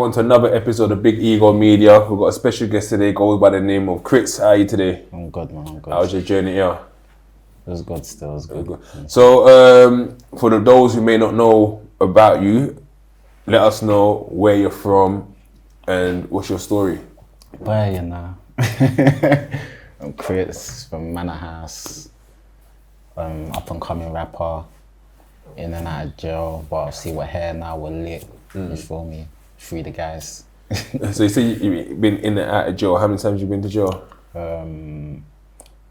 Everyone to another episode of Big Ego Media. We've got a special guest today, goes by the name of Kritz. How are you today? I'm good, man. I'm good. How's your journey here? It was good still. It was good. So, um, for the, those who may not know about you, let us know where you're from and what's your story. Where you know? I'm Kritz from Manor House. Um, up and coming rapper. In and out of jail, but obviously we're here now. We're lit. You feel me? Free the guys. So you say you've been in and out of jail. How many times have you been to jail? Um,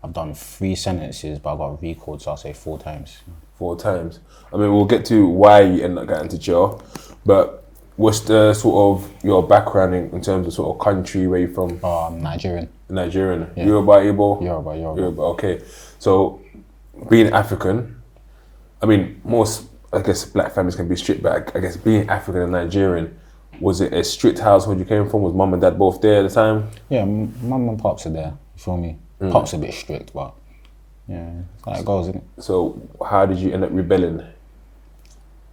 I've done three sentences, but I got recalled, so I'll say four times. Four times. I mean, we'll get to why you end up getting to jail, but what's the sort of your background in, in terms of sort of country where you're from? Oh, I'm Nigerian. Nigerian. Yoruba, Igbo? Yoruba, Yoruba. Yoruba, okay. So, being African, I mean, most, I guess, black families can be strict, but I, I guess being African and Nigerian, was it a strict household you came from? Was mum and dad both there at the time? Yeah, mum and pops are there. You feel me? Mm. Pops a bit strict, but yeah, that's how it goes, isn't it? So, how did you end up rebelling?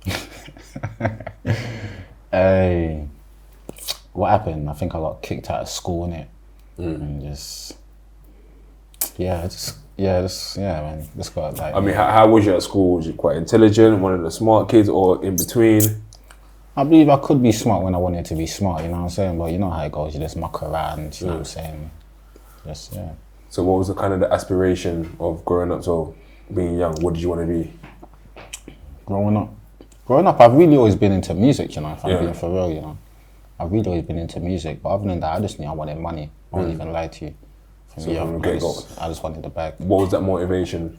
Hey, what happened? I think I got kicked out of school, innit? Mm. And just, yeah, just, yeah, just, yeah, man, just got like. I mean, how, how was you at school? Was you quite intelligent, one of the smart kids, or in between? I believe I could be smart when I wanted to be smart, you know what I'm saying? But you know how it goes, you just muck around, you know what I'm saying? Just, yeah. So, what was the kind of the aspiration of growing up? So, being young, what did you want to be? Growing up, growing up, I've really always been into music, you know, if I'm Yeah. being for real, you know. I've really always been into music, but other than that, I just knew I wanted money. I won't mm. even lie to you. From So from I, just, I just wanted the bag. What was that motivation?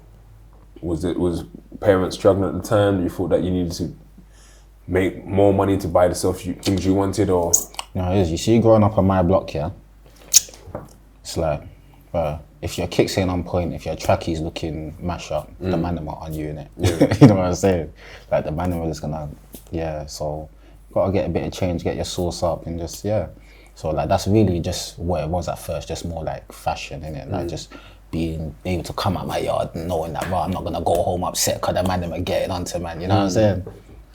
Was it was parents struggling at the time? You thought that you needed to make more money to buy the stuff you, things you wanted, or No, it is. You see, growing up on my block, yeah, it's like, uh, if your kicks ain't on point, if your trackies looking mash up, the man are on you, innit? you know what I'm saying? Like, the man just gonna, yeah, so, gotta get a bit of change, get your sauce up, and just, yeah. So, like, that's really just what it was at first, just more like fashion, in it Like, just being able to come out my yard knowing that, bro, I'm not gonna go home upset because the man them are getting onto man, you know what I'm saying?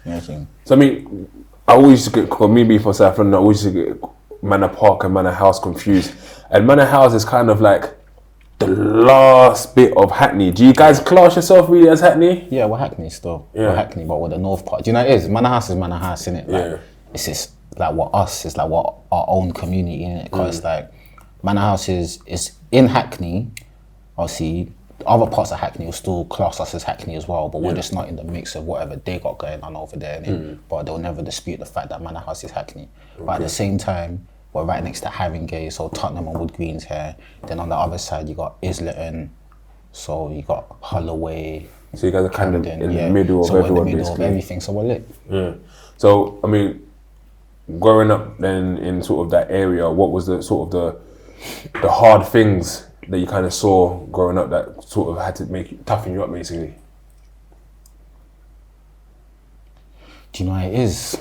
You know what I'm saying? So I mean, I always used to get, cause me from South London, I always used to get Manor Park and Manor House confused. And Manor House is kind of like the last bit of Hackney. Do you guys class yourself really as Hackney? Yeah, we're Hackney still. Yeah. We're Hackney, but we're the north part. Do you know what it is? Manor House is Manor House, innit? Like, Yeah. It's just like what us, it's like what our own community, in it? Because it's mm. like Manor House is, is in Hackney, obviously. Other parts of Hackney will still class us as Hackney as well, but we're just not in the mix of whatever they got going on over there. innit? Mm. But they'll never dispute the fact that Manor House is Hackney. But at the same time, we're right next to Haringey, so Tottenham and Wood Green's here. Then on the other side, you got Islington, so you got Holloway, So you guys are kind of in yeah. the middle of so we're in the middle basically. of everything, so we're lit. Yeah. So I mean, growing up then in sort of that area, what was the sort of the the hard things that you kind of saw growing up that sort of had to make you toughen you up, basically? Do you know what it is?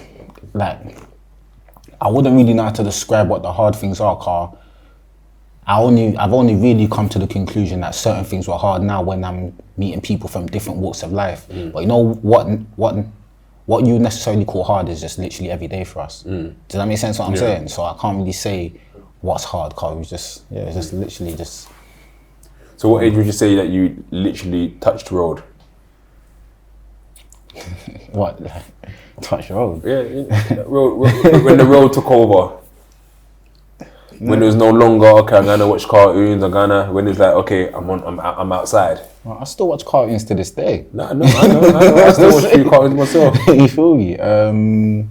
Like, I wouldn't really know how to describe what the hard things are, car. I only, I've only really come to the conclusion that certain things were hard now when I'm meeting people from different walks of life. Mm. But you know what, what, what you necessarily call hard is just literally every day for us. Mm. Does that make sense? What I'm saying? So I can't really say what's hard, car. It was just, yeah, it's just literally just. So what age would you say that you literally touched road? What? Touch the road. Yeah, yeah. road, road, when the road took over. When it was no longer okay, I'm gonna watch cartoons. I'm gonna when it's like okay, I'm on, I'm, I'm outside. I still watch cartoons to this day. No, no, I know, I know. I still watch a few cartoons myself. you feel me? Um,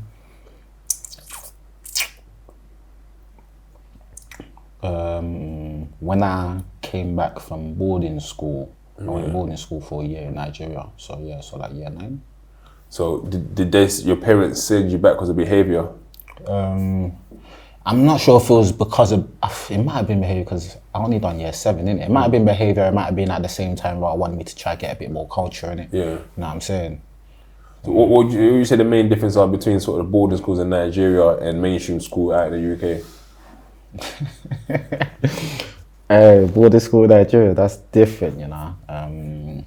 um, when I came back from boarding school, I went to boarding school for a year in Nigeria. So yeah, so like year nine. So did, did they, your parents send you back because of behavior? Um, I'm not sure if it was because of it might have been behavior because I only done year seven in it. It might have been behavior. It might have been at the same time where I wanted me to try get a bit more culture in it. Yeah. You know what I'm saying? So what, what would you, you say the main difference are between sort of boarding schools in Nigeria and mainstream school out in the UK? Hey, boarding school Nigeria, that's different, you know. Um,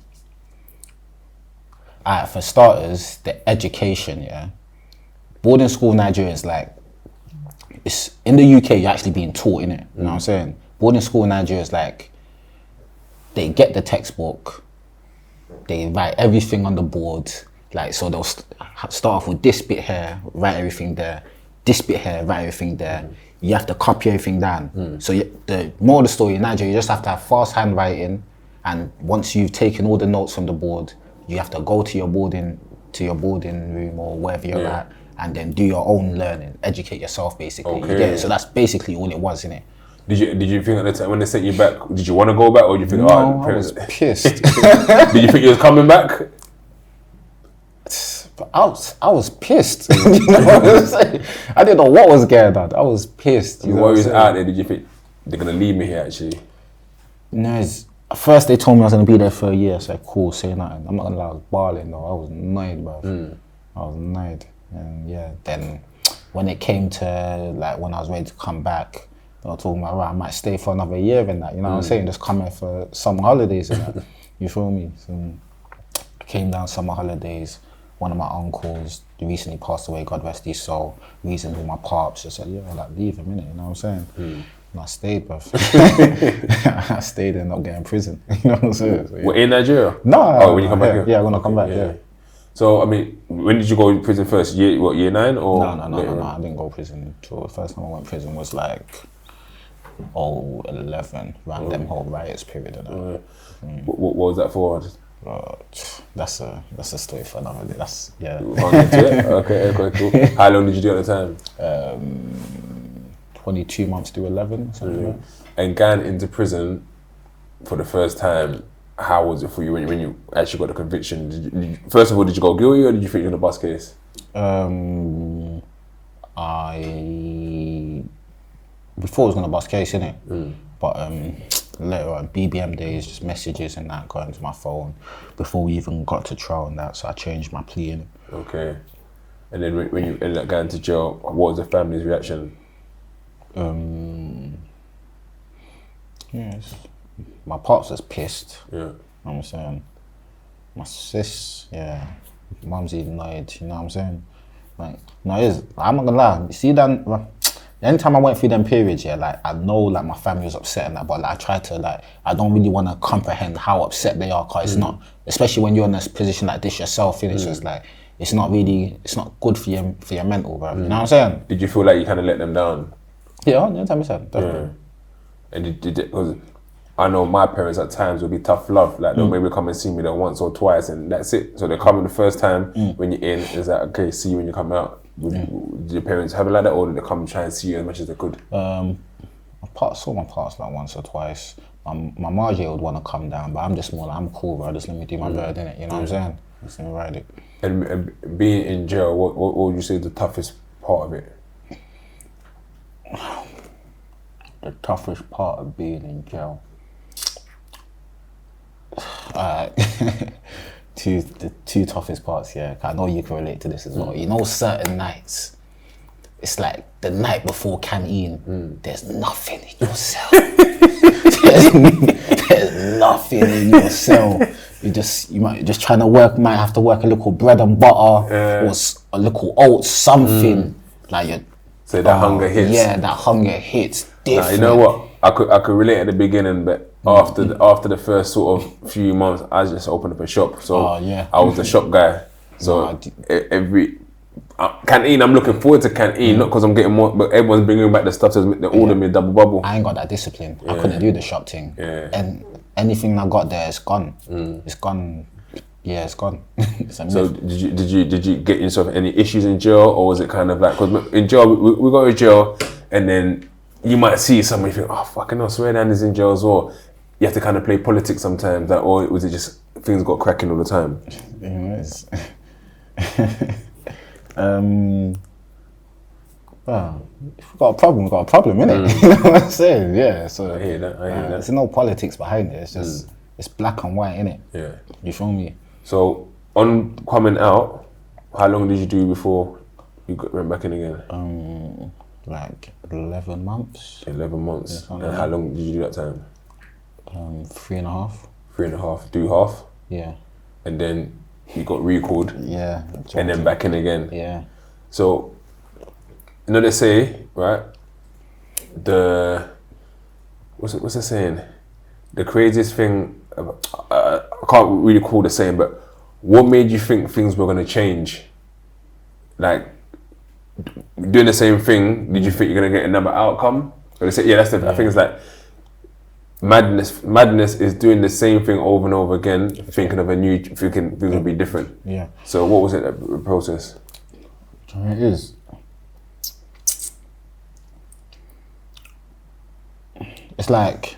alright, for starters, the education, yeah. Boarding school Nigeria is like it's in the UK. You're actually being taught in it. You know what I'm saying? Boarding school in Nigeria is like they get the textbook, they write everything on the board. Like so, they'll st- start off with this bit here, write everything there. This bit here, write everything there. You have to copy everything down. Hmm. So you, the more of the story in Nigeria, you just have to have fast handwriting, and once you've taken all the notes from the board, you have to go to your boarding to your boarding room or wherever you're Yeah. at, and then do your own learning, educate yourself basically. You Okay. get it? So that's basically all it was, innit? Did you did you think at the time when they sent you back? Did you want to go back, or did you think? No, oh, I was pissed. did you think you was coming back? I was, I was pissed. you know what I'm saying? I didn't know what was going on. I was pissed. You You know what was out there, did you think they're gonna leave me here? Actually, No, it's, first they told me I was gonna be there for a year. So I cool, say nothing. I'm not gonna lie, I was bawling though. I was annoyed, bro. Mm. I was annoyed, and yeah. Then when it came to like when I was ready to come back, they were talking about right, I might stay for another year and that. You know Mm. what I'm saying? Just come here for summer holidays and that. you feel me? So I came down summer holidays. One of my uncles recently passed away, God rest his soul. Reasons with my pops. I said, yeah, like leave him, innit? You know what I'm saying? Mm. And I stayed, bruv. I stayed and not get in prison. You know what I'm saying? So, yeah. we're in Nigeria. No, Oh, when you come back yeah, here. yeah, when I come back, yeah. So I mean, when did you go to prison first? Year what? Year nine or? No, no, no, no, no. I didn't go to prison. until the first time I went to prison was like oh 11, around them whole riots period. And that. What, what was that for? Just That's a that's a story for another day. That's yeah. Okay, okay, cool. How long did you do at the time? Twenty two months to eleven, something like. And going into prison for the first time, how was it for you when, when you actually got the conviction? Did you, did you- first of all, did you go guilty or did you think you were in a bus case? Um, I before it was gonna bust case, innit? But um, later on, BBM days, just messages and that going into my phone before we even got to trial and that. So I changed my plea. Innit? Okay. And then when when you ended up going to jail, what was the family's reaction? Um, yes, my pops was pissed. Yeah. You know what I'm saying? My sis, yeah, mum's annoyed. You know what I'm saying? Like, no, it is. I'm not gonna lie. You see, that anytime I went through them periods, yeah, like I know like my family was upset and that, but like I try to like I don't really want to comprehend how upset they are, cause it's not, especially when you're in a position like this yourself. And it's just like it's not really, it's not good for your for your mental, bro. You know what I'm saying? Did you feel like you kind of let them down? Yeah, yeah, tell me something. Definitely. And did, did it, I know my parents at times would be tough love. Like Mm. they'll maybe come and see me there once or twice and that's it. So they come in the first time Mm. when you're in, it's like, okay, see you when you come out. Would, Did your parents have it like that or did they come and try and see you as much as they could? Um, I part, saw my parents like once or twice. Um, my Margie would want to come down, but I'm just more like, I'm cool, bro. Just let me do my bird, innit? You know what I'm saying? Just let me ride it. And, and being in jail, what, what, what would you say is the toughest part of it? The toughest part of being in jail. Alright. two, the two toughest parts, yeah. I know you can relate to this as well. Mm. You know, certain nights, it's like the night before canteen, mm. there's nothing in your cell. there's, there's nothing in your cell. You just you might just trying to work, might have to work a little bread and butter or s- a little oats, something mm. like you're. So that uh, hunger hits. Yeah, that hunger hits Nah, you know what? I could I could relate at the beginning, but after the, after the first sort of few months, I just opened up a shop. So Oh, yeah. I was the shop guy. So e- every uh, canteen, I'm looking forward to canteen, not mm. because I'm getting more, but everyone's bringing back the stuff to they order me a double bubble. I ain't got that discipline. I couldn't do the shop thing. Yeah. And anything I got there is gone. Mm. It's gone. Yeah, it's gone. it's So did you did you did you get yourself any issues in jail, or was it kind of like because in jail we, we go to jail and then you might see somebody think, oh fucking swear down is in jail as well. You have to kind of play politics sometimes, like, or was it just things got cracking all the time? You know, it's um. Well, if we've got a problem, we've got a problem, innit? you know what I'm saying? Yeah, so I hear that. I hear uh, that. there's no politics behind it. It's just it's black and white, innit? Yeah. You feel me? So on coming out, how long did you do before you got, went back in again? Um, like eleven months, Eleven months. something and like how long did you do that time? Um, three and a half. Three and a half. Do half, Yeah, and then you got recalled, yeah, and then back in again. yeah. So, you know, they say right? The what's it, what's the saying? The craziest thing uh, I can't really call the saying, but what made you think things were gonna change? Like doing the same thing, did you think you're gonna get another outcome? Or they say, yeah, that's the. I think it's like madness. Madness is doing the same thing over and over again, thinking of a new, thinking things will be different. Yeah. So what was it? The process? It is. It's like,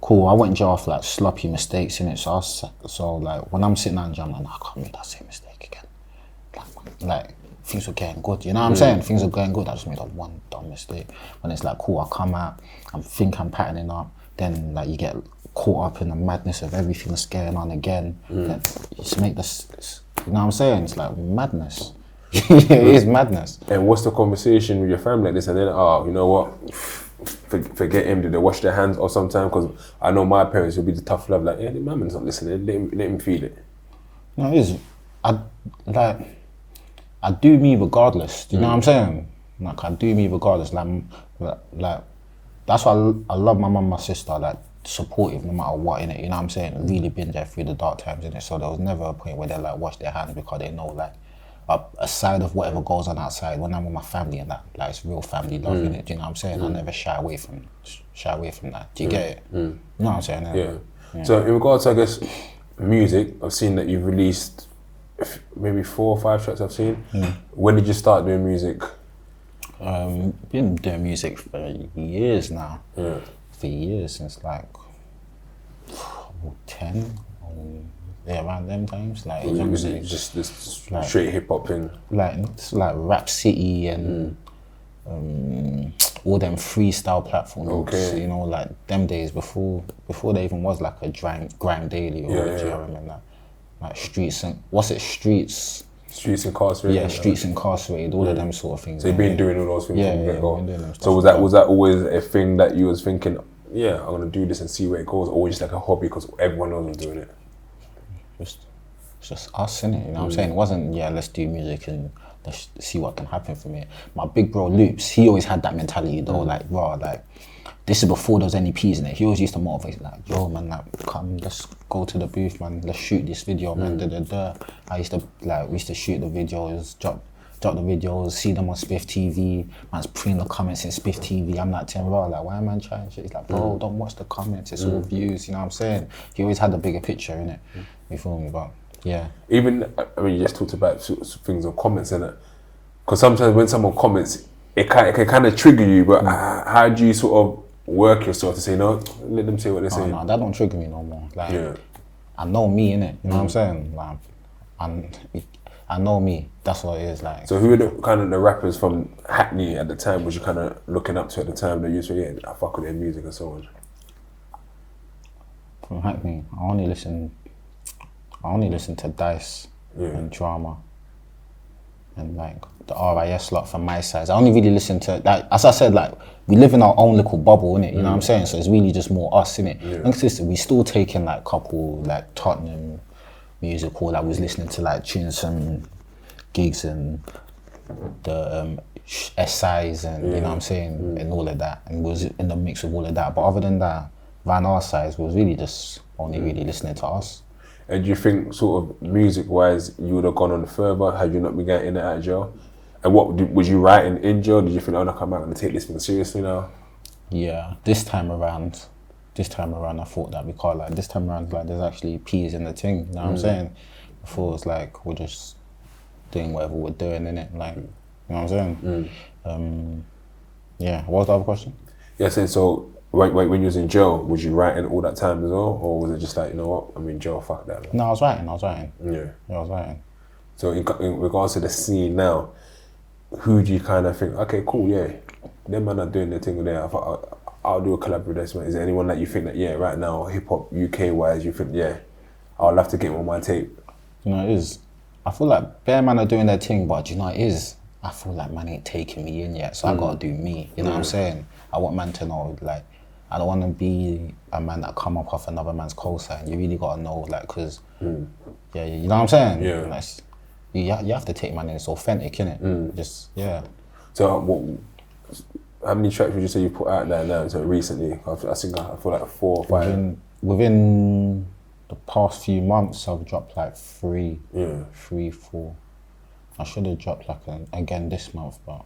cool. I went for like sloppy mistakes in it. So I was, so like when I'm sitting down I'm like, I can't make that same mistake again. Like, like things were getting good. You know what I'm hmm. saying? Things are going good. I just made that one dumb mistake. When it's like, cool, I come out, I think I'm patterning up. Then like you get caught up in the madness of everything that's going on again. Mm. You just make this. You know what I'm saying? It's like madness. it is madness. And what's the conversation with your family like this? And then, oh, you know what? Forget him. Did they wash their hands or sometime? Because I know my parents will be the tough love. Like, yeah, the man's not listening. Let him, let him feel it. No, it is. I like. I do me regardless. Do you know mm. what I'm saying? Like I do me regardless. Like, like that's why I love my mum, and my sister. Like supportive no matter what in it. You know what I'm saying? Really been there through the dark times in it. So there was never a point where they like wash their hands because they know like. a- Aside of whatever goes on outside, when I'm with my family and that, like it's real family love mm. in it. Do you know what I'm saying? I mm. never shy away from shy away from that. Do you get mm. it? You know what I'm saying? Yeah. So in regards to I guess music, I've seen that you've released maybe four or five tracks. I've seen. Hmm. When did you start doing music? Um, been doing music for years now. Yeah. For years since like ten, um, yeah, around them times. Like, it, was it just this Like- straight hip hop thing? like like Rap City and um, all them freestyle platforms. Okay. You know, like them days before before there even was like a grime, GRM Daily or Yeah, yeah, yeah, do you yeah. remember that? Like streets and what's it? Streets. Streets incarcerated. Yeah, streets incarcerated. All of them sort of things. So you've been doing all those things Yeah, yeah, doing So was that was that always a thing that you was thinking? Yeah, I'm gonna do this and see where it goes, or just like a hobby because everyone else was doing it. just it's just us in it. You know what I'm mm. saying? It wasn't yeah, let's do music and let's see what can happen from it. My big bro Loops, he always had that mentality though, mm. like raw, like this is before there was any P's in it. He always used to motivate like, yo man, like come, let's go to the booth, man, let's shoot this video, man. Da, da, da. I used to like we used to shoot the videos, drop drop the videos, see them on Spiff TV. Man's putting the comments in Spiff TV. I'm like, Tim Raw, like, why am I trying shit? He's like, bro, mm. don't watch the comments. It's all mm. views. You know what I'm saying? He always had the bigger picture in it. You feel me? But yeah, Even I mean, you just talked about of things on comments in it, because sometimes when someone comments, it can it can kind of trigger you. But mm. h- how do you sort of work yourself to say no? Let them say what oh, they say. oh, no, that don't trigger me no more. Like, Yeah. I know me in it. You know what I'm mm. saying? Like, and I know me. That's what it is. Like, So who are the kind of the rappers from Hackney at the time was you kind of looking up to at the time that you say yeah I fuck with their music and so on. from Hackney, I only listen. I only listen to Dice and Drama, and like the RIS lot from my size. I only really listen to like as I said, like we live in our own little bubble, innit? You know what I'm mm. saying? So it's really just more us, innit? Yeah. Consistent. We still taking like couple like Tottenham music or like was listening to like tunes some gigs and the um, SIs and you know what I'm mm. saying mm. and all of that and was in the mix of all of that. But other than that, Van our side was really just only really listening to us. And do you think, sort of music wise, you would have gone on further had you not been getting in and out of jail? And what was you writing in jail? Did you think, oh, no, I'm out going to take this thing seriously now? Yeah, this time around, this time around, I thought that because like this time around, like there's actually peas in the thing. You know what I'm saying? Before it's like we're just doing whatever we're doing in it. Like, you know what I'm saying? Um, yeah. What was the other question? Yeah, so, so Wait, when when you was in jail, was you writing all that time as well? Or was it just like, you know what, I'm in jail, fuck that? man? No, I was writing. I was writing. Yeah. Yeah, I was writing. So in, in regards to the scene now, who do you kind of think, okay, cool, yeah, them man are doing their thing there. I'll, I'll, uh, I'll do a collab with this man. Is there anyone that you think that, yeah, right now, hip hop UK wise, you think, yeah, I'll have to get on my tape? You know, it is. I feel like bare man are doing their thing, but you know it is. I feel like man ain't taking me in yet, so I mm. gotta do me. You know what I'm saying? I want man to know, like, I don't want to be a man that come up off another man's cosign. You really gotta know, like, cause mm. yeah, you know what I'm saying? Yeah. Like, you, you have to take man in. It's authentic, innit? Mm. Just yeah. So what, how many tracks would you say you put out there now? So recently, I I think I feel like four or five. Within, within the past few months, I've dropped like three, Yeah. three, four. I should have dropped like an, again this month, but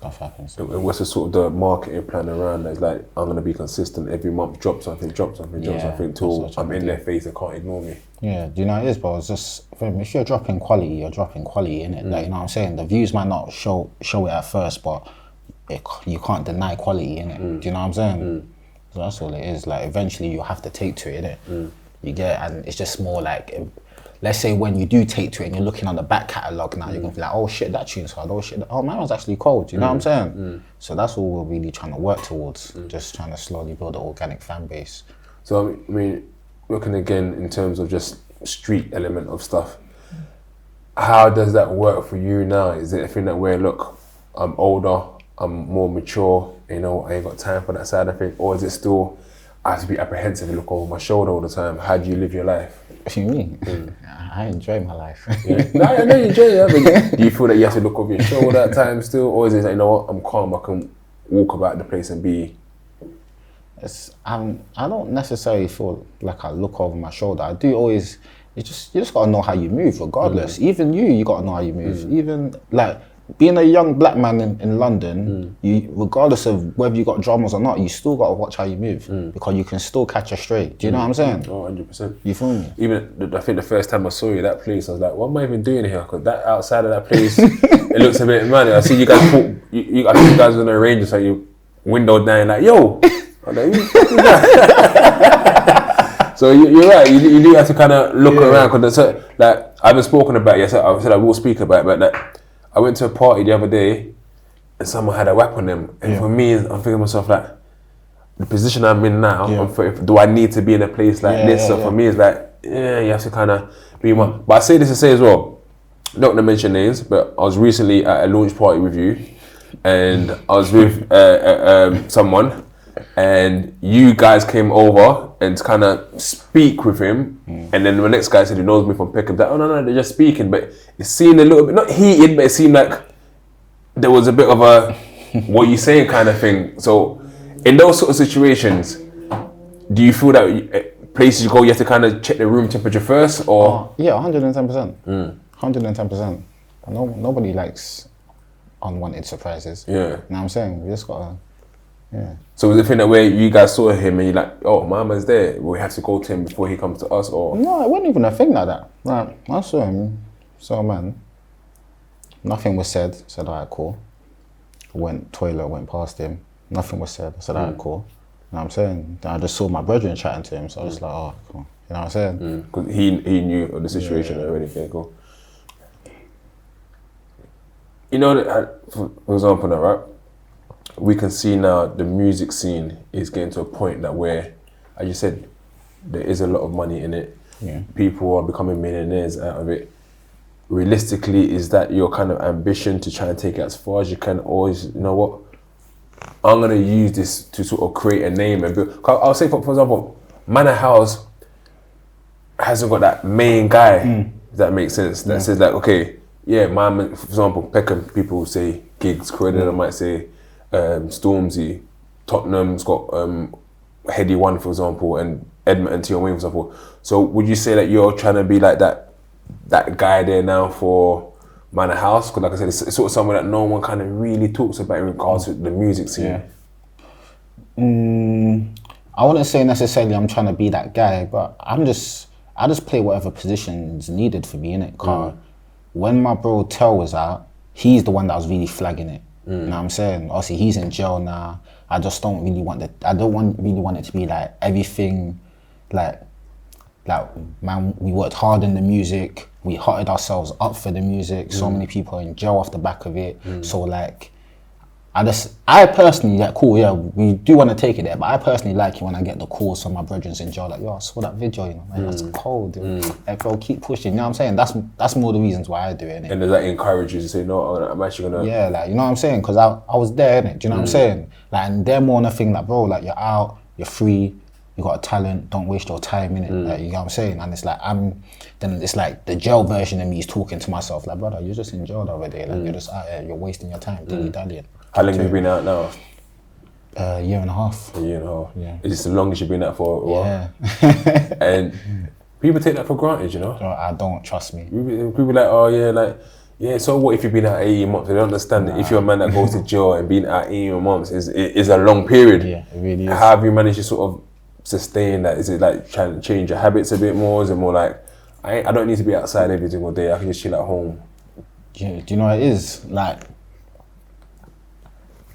stuff happens. And What's the sort of the marketing plan around that? It's like I'm gonna be consistent every month, drop something, drop something, drop Yeah, something till I'm in their face they can't ignore me. Yeah, do you know what it is, bro? It's just if you're dropping quality, you're dropping quality in it. Like, mm. you know what I'm saying? The views might not show show it at first, but it, you can't deny quality in it. Mm. Do you know what I'm saying? Mm. So that's all it is. Like eventually you have to take to it, innit? You get, and it's just more like, let's say when you do take to it and you're looking on the back catalogue now, you're gonna mm. be like, oh shit, that tune's hard. Oh shit, oh man was actually cold. You know what I'm mm. saying? Mm. So that's all we're really trying to work towards. Just trying to slowly build an organic fan base. So I mean, looking again in terms of just street element of stuff, how does that work for you now? Is it a thing that where look, I'm older, I'm more mature, you know, I ain't got time for that side of thing, or is it still I have to be apprehensive and look over my shoulder all the time? How do you live your life? What do you mean? I enjoy my life. no, I know you enjoy it. Do you feel that you have to look over your shoulder at times still, or is it like, you know what, I'm calm, I can walk about the place and be It's, um, I don't necessarily feel like I look over my shoulder. I do always. You just you just gotta know how you move, regardless. Even you, you gotta know how you move. Even like being a young black man in, in London, hmm. you regardless of whether you got dramas or not, you still gotta watch how you move hmm. because you can still catch a straight. Do you know hmm. what I'm saying? oh, 100%. You feel me? even I think the first time I saw you that place, I was like, "What am I even doing here?" Because that outside of that place, it looks a bit mad. I see you guys put, you, you, I see you guys on the range, so you window down, like, "Yo," like, "Who the fuck is that?" so you, you're right. You, you do have to kind of look around because like I haven't spoken about it. Yes, I said I will speak about it, but like, I went to a party the other day, and someone had a whip on them, and for me, I'm thinking to myself like. The position I'm in now, Yeah. I'm for, do I need to be in a place like Yeah, this? yeah, so yeah. for me, it's like, yeah, you have to kind of be more. But I say this to say as well, not going to mention names, but I was recently at a launch party with you, and I was with uh, uh, um, someone, and you guys came over and kind of speak with him, and then the next guy said he knows me from Peckham. Like, oh no, no, they're just speaking, but it seemed a little bit not heated, but it seemed like there was a bit of a what you saying kind of thing. So in those sort of situations, do you feel that eh, places you go, you have to kind of check the room temperature first, or Yeah, 110%. 110%. No, nobody likes unwanted surprises. yeah? You know what I'm saying? We just gotta, yeah. So was the thing that where you guys saw him and you're like, oh, Mama's there, we have to go to him before he comes to us, or No, it wasn't even a thing like that. Like, I saw him, saw a man. Nothing was said. Said, alright, cool. Went toilet, went past him. Nothing was said. I said, alright, mm. cool. You know what I'm saying? Then I just saw my brethren chatting to him, so I was mm. like, oh, cool. You know what I'm saying? Mm. because he he knew of the situation already. Okay, cool. You know that, uh, for, for example, now right, we can see now the music scene is getting to a point that where, as you said, there is a lot of money in it. Yeah. People are becoming millionaires out of it. Realistically, is that your kind of ambition to try and take it as far as you can, is you know what? I'm gonna use this to sort of create a name and build. I'll say, for, for example, Manor House hasn't got that main guy. Hmm. If that makes sense. That says like, okay, yeah, my for example, Peckham people say Giggs. Croydon might say um, Stormzy. Tottenham's got um, Headie One, for example, and Edmonton Tion Wayne, for example. So would you say that you're trying to be like that that guy there now for Manor House? Because like I said, it's, it's sort of something that no one kind of really talks about in regards to the music scene. Yeah. Mm, I wouldn't say necessarily I'm trying to be that guy, but I'm just I just play whatever position's needed for me in it. Car. When my bro Tell was out, he's the one that was really flagging it. You know what I'm saying? Obviously he's in jail now. I just don't really want the I don't want really want it to be like everything like like man we worked hard in the music. We hotted ourselves up for the music. So mm. many people are in jail off the back of it. Mm. So like I just, I personally like cool. Yeah, we do want to take it there, but I personally like it when I get the calls from my brethren in jail. Like, yo, I saw that video, you know, man, that's mm. cold. Dude. Mm. Like, bro, keep pushing. You know what I'm saying? That's that's more the reasons why I do it. innit? And does that encourage you to say, no, I'm actually gonna Yeah, like you know what I'm saying? Because I, I was there, innit? Do you know what I'm mm. saying? Like, and they're more on a thing like, bro, like you're out, you're free, you got a talent, don't waste your time in it. Like, you know what I'm saying? And it's like I'm, then it's like the jail version of me is talking to myself, like, brother, you're just in jail the other day, like you're just out here, you're wasting your time, dilly dallying. How long have you been out now? Uh, a year and a half. A year and a half. Yeah. Is this the longest you've been out for a while? Yeah. And people take that for granted, you know. No, I don't trust me. People, people like, oh yeah, like yeah. So what if you've been out 18 months? They don't understand that if you're a man that goes to jail and being out 18 months is is a long period. Yeah, it really is. How have you managed to sort of sustain that? Is it like trying to change your habits a bit more? Is it more like I I don't need to be outside every single day. I can just chill at home. Yeah, do you know what it is? Like,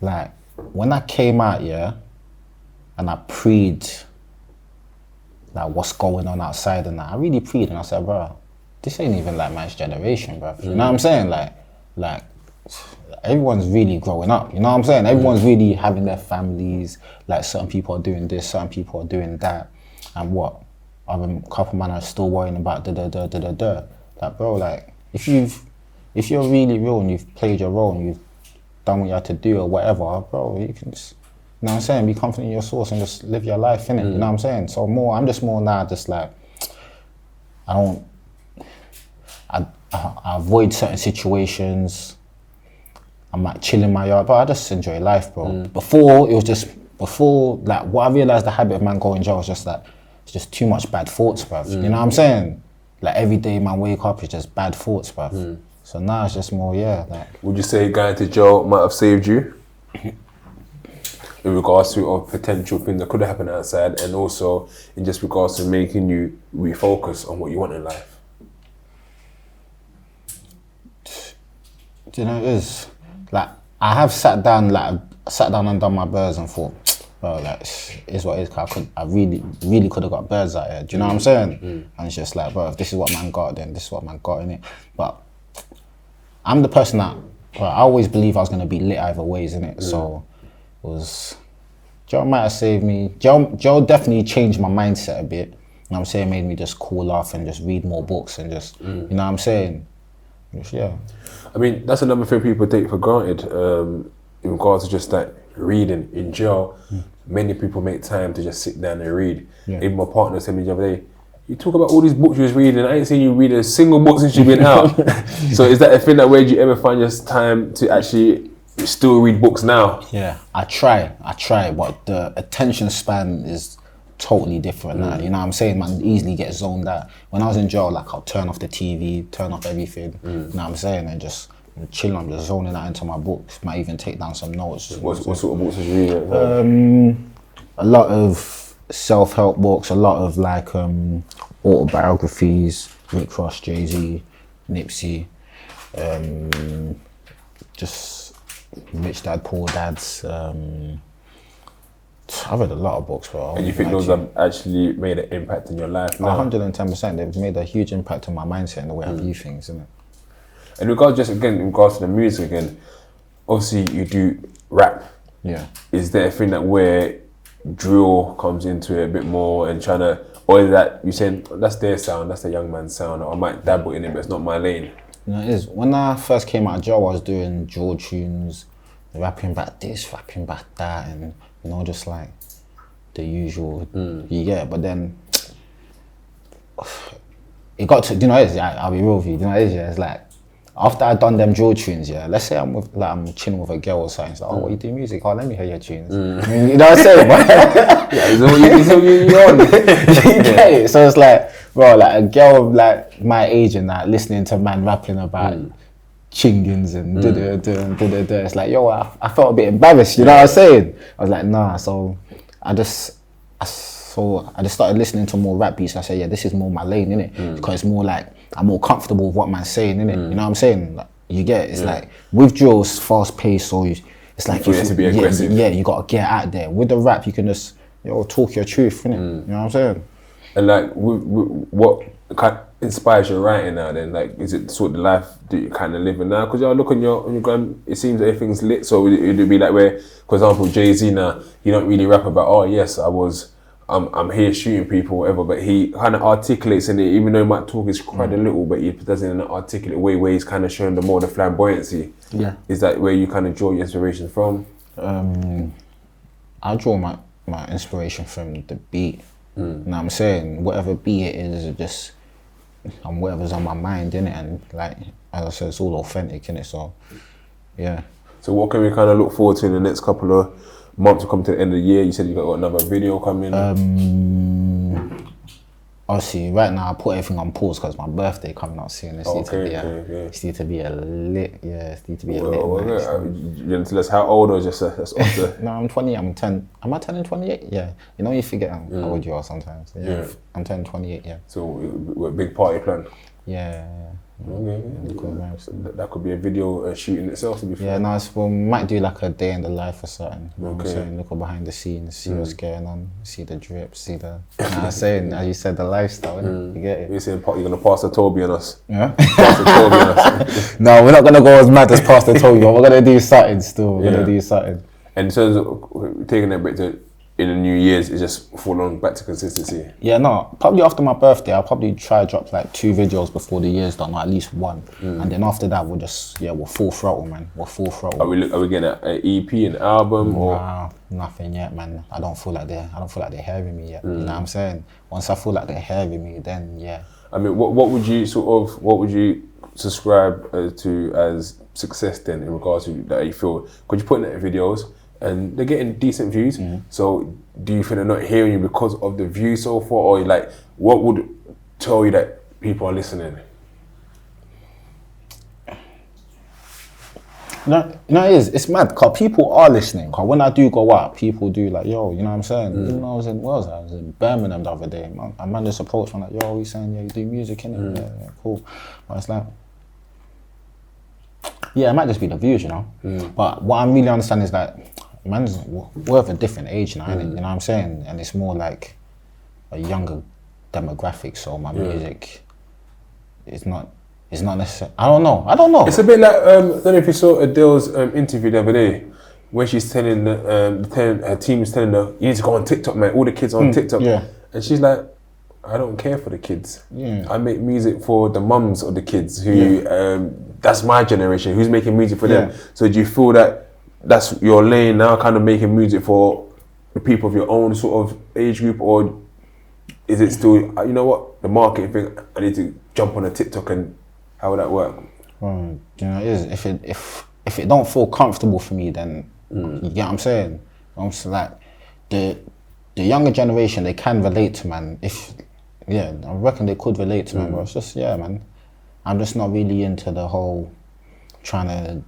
like when I came out, yeah, and I prayed, like what's going on outside and that, I really prayed and I said, bro, this ain't even like my generation, bro. You know what I'm mm. saying? Like, like everyone's really growing up. You know what I'm saying? Everyone's really having their families. Like certain people are doing this, certain people are doing that, and what? Other couple man are still worrying about da da da da da da. Like, bro, like if you've if you're really real and you've played your role and you've done what you had to do or whatever, bro, you can just, you know what I'm saying, be confident in your source and just live your life, innit? You mm. know what I'm saying? So more, I'm just more now just like, I don't, I, I, avoid certain situations. I'm like chilling my yard, but I just enjoy life, bro. Mm. Before, it was just, before, like, what I realized the habit of man going jail was just that it's just too much bad thoughts, bruv. Mm. You know what I'm saying? Like, every day man wake up, it's just bad thoughts, bruv. So now it's just more, yeah, like, Would you say going to jail might have saved you? In regards to a potential thing that could have happened outside, and also in just regards to making you refocus on what you want in life. Do you know it is? Like I have sat down, like sat down and done my birds and thought, bro, like is what it is. 'cause I could, I really, really could have got birds out here. Do you know what I'm saying? Mm. And it's just like, bro, if this is what man got, then this is what man got in it. But I'm the person that, bro, I always believe I was gonna be lit either ways, in it. Mm. So it was. Joe might have saved me. Joe, Joe definitely changed my mindset a bit. You know what I'm saying? Made me just cool off and just read more books and just, mm. you know what I'm saying? Just, yeah. I mean, that's another thing people take for granted um, in regards to just that reading. In jail, mm. many people make time to just sit down and read. Yeah. Even my partner said me the other day, you talk about all these books you was reading, I ain't seen you read a single book since you've been out. so is that a thing that where do you ever find your time to actually still read books now? Yeah, I try, I try, but the attention span is totally different now. You know what I'm saying? Man, easily get zoned out. When I was in jail, like I'll turn off the TV, turn off everything. You know what I'm saying? And just chilling, I'm just zoning out into my books. Might even take down some notes. What, what sort of books was you reading? Um, a lot of self-help books, a lot of like um, autobiographies, Rick Ross, Jay Z, Nipsey, um, just Rich Dad, Poor Dads. Um, I've read a lot of books, bro. and you think those have actually made an impact in your life 110%. They've made a huge impact on my mindset and the way I view things, isn't it? In regards, just again, in regards to the music again, obviously you do rap. Yeah. Is there a thing that where drill comes into it a bit more and trying to, or is that you saying that's their sound, that's the young man's sound, or I might dabble in it, but it's not my lane. You know, it is. When I first came out of jail, I was doing drill tunes, rapping about this, rapping about that, and you know, just like the usual. Hmm. You get it. But then it got to, you know, it is? I, I'll be real with you. You know, it is? Yeah, it's like after I done them drill tunes, yeah. Let's say I'm with, like, I'm chilling with a girl or something. It's like, oh, what you do music? Oh, let me hear your tunes. Mm. You know what I'm saying? Yeah, is it what you, is it what you- you on? you get it? So it's like, bro, like a girl of like my age and that listening to man rapping about mm. chingins and da da da da. It's like, yo, I, I felt a bit embarrassed. You know what I'm saying? I was like, nah. So I just, I so I just started listening to more rap beats. I said, yeah, this is more my lane, innit? Mm. Because it's more like I'm more comfortable with what man's saying, innit? You mm. know what I'm saying? Like, you get it? It's like with drills, fast paced, so you, it's like You to be yeah, aggressive. yeah, you gotta get out there. With the rap, you can just yo talk your truth, innit? Mm. You know what I'm saying? And like, what kind inspires your writing now? Then, like, is it sort of the life that you're kind of living now? Because y'all look on your on your gram, it seems everything's lit. So it would be like where, for example, Jay Z now, he don't really rap about, oh yes, I was. I'm, I'm here shooting people, whatever, but he kind of articulates in it, even though he might talk his crud a mm. little, but he does it in an articulate way where he's kind of showing the more the flamboyancy. Yeah. Is that where you kind of draw your inspiration from? um, I draw my, my inspiration from the beat. Mm. Know what I'm saying? Whatever beat it is, it just and whatever's on my mind in it, and like as I said, it's all authentic in it. So, yeah, So what can we kind of look forward to in the next couple of months to come to the end of the year? You said you got another video coming. Um, obviously, right now I put everything on pause because my birthday coming up soon. It's need to Okay, be a, okay, it's need to be a lit, yeah, it's need to be a Well, well, lit. yeah, night. uh, you tell us how old or just uh, that's off the. No, I'm 20. I'm 10. Am I turning 28? Yeah. You know, you forget how old you are sometimes. Yeah. Yeah. I'm turning 28. Yeah. So big party plan. Yeah. Okay, yeah. Cool. That, that could be a video uh, shoot in itself. To be fair. Yeah, no, it's, we might do like a day in the life or something. You know what I'm Okay. saying? Look behind the scenes, see what's going on, see the drip, see the. You know I'm saying, as you said, the lifestyle, innit? you get it? You're saying you're gonna pass the Toby on us. Yeah. Pass Toby on us. no, we're not gonna go as mad as Pastor but we're gonna do something still. We're Yeah. gonna do something. And in terms of taking a back to in the new years, it's just fall on back to consistency. Yeah, no, probably after my birthday, I'll probably try to drop like two videos before the year's done, or at least one. And then after that, we'll just, yeah, we'll full throttle, man. We'll full throttle. Are we look- are we getting an EP, an album, or Nah, nothing yet, man. I don't feel like they're, I don't feel like they're hearing me yet. You know what I'm saying? Once I feel like they're hearing me, then yeah. I mean, what what would you sort of what would you subscribe uh, to as success then in regards to that you feel? Could you put in videos and they're getting decent views. Mm. So do you think they're not hearing you because of the views so far, or like what would tell you that people are listening? No, you know it is. It's mad because people are listening. Cause when I do go out, people do like, yo, you know what I'm saying. Mm. Even though I was in, where was I? I was in Birmingham the other day. Man, a man just approached me like, yo, you saying yeah, you do music innit? Mm. Yeah, yeah, cool. But it's like, yeah, it might just be the views, you know. But what I'm really understanding is that, man's we're of a different age now, innit? you know what I'm saying, and it's more like a younger demographic. So my music is not. It's not necessary. I don't know. I don't know. It's a bit like um, I don't know if you saw Adele's um, interview the other day, where she's telling the um, telling, her team is telling her you need to go on TikTok, man. All the kids are on TikTok, yeah. and she's like, I don't care for the kids. Yeah. I make music for the mums of the kids who um, that's my generation. Who's making music for them? So do you feel that that's your lane now, kind of making music for the people of your own sort of age group, or is it still uh, you know what the market thing? I need to jump on a TikTok and how would that work? Well, you know, it is. If it if if it don't feel comfortable for me, then you get what I'm saying. I'm just like the the younger generation, they can relate to man. If yeah, I reckon they could relate to man. But it's just yeah, man. I'm just not really into the whole trying to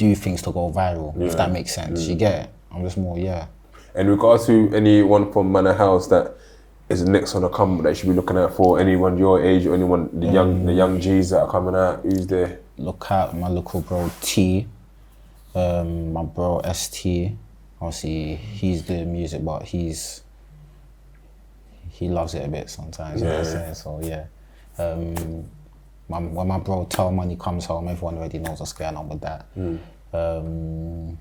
do things to go viral. If that makes sense, you get it. I'm just more yeah. In regards to anyone from Manor House that is next on the come that you should be looking out for, anyone your age or anyone the young the young G's that are coming out, who's there? look out my local bro T, um, my bro ST. Obviously, he's doing music, but he's he loves it a bit sometimes. You know what I'm Yeah. saying? So yeah. Um, my, when my bro Tell Money comes home, everyone already knows what's going on with that. Um,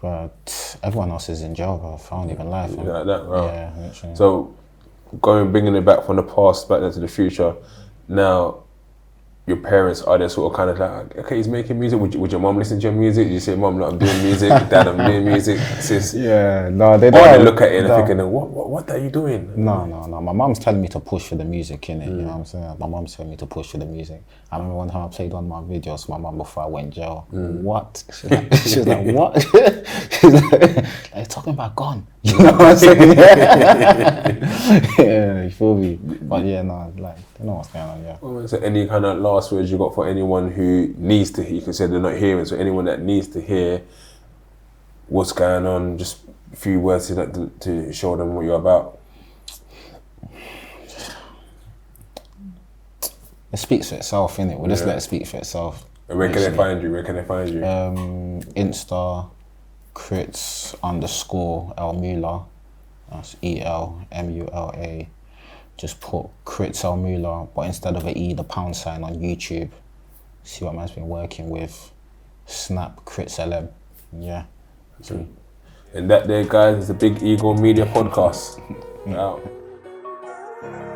but everyone else is in jail, bro. I don't even lie. fam. Like that, bro. Yeah, literally. So going bringing it back from the past back into the future. Now, your parents are they sort of kind of like, okay, he's making music. Would, you, would your mom listen to your music? Did you say, mom, look, I'm doing music. Dad, I'm doing music. Sis. yeah, no, they don't. they look at it and thinking, what, what, what are you doing? No, no, no. My mom's telling me to push for the music, innit? You know Mm. what I'm saying? My mom's telling me to push for the music. I remember one time I played one of my videos my mom before I went jail. Mm. What? She was like, she was like what? She's like, they're talking about gone. You know what I'm saying? yeah, you feel me? But yeah, no, like, they know what's going on, yeah. Well, So any kind of last words you got for anyone who needs to hear? You can say they're not hearing. So anyone that needs to hear what's going on, just a few words to, that, to, to show them what you're about. It speaks for itself, innit? We'll just let it speak for itself. And where can they find you? Where can they find you? Um, Insta, Kritz underscore El Mula. That's E L M U L A. Just put Kritz El Mula, but instead of a E, the pound sign on YouTube. See what man's been working with. Snap Kritz LM. Yeah. And that there, guys, is the Big Ego Media Podcast. Out.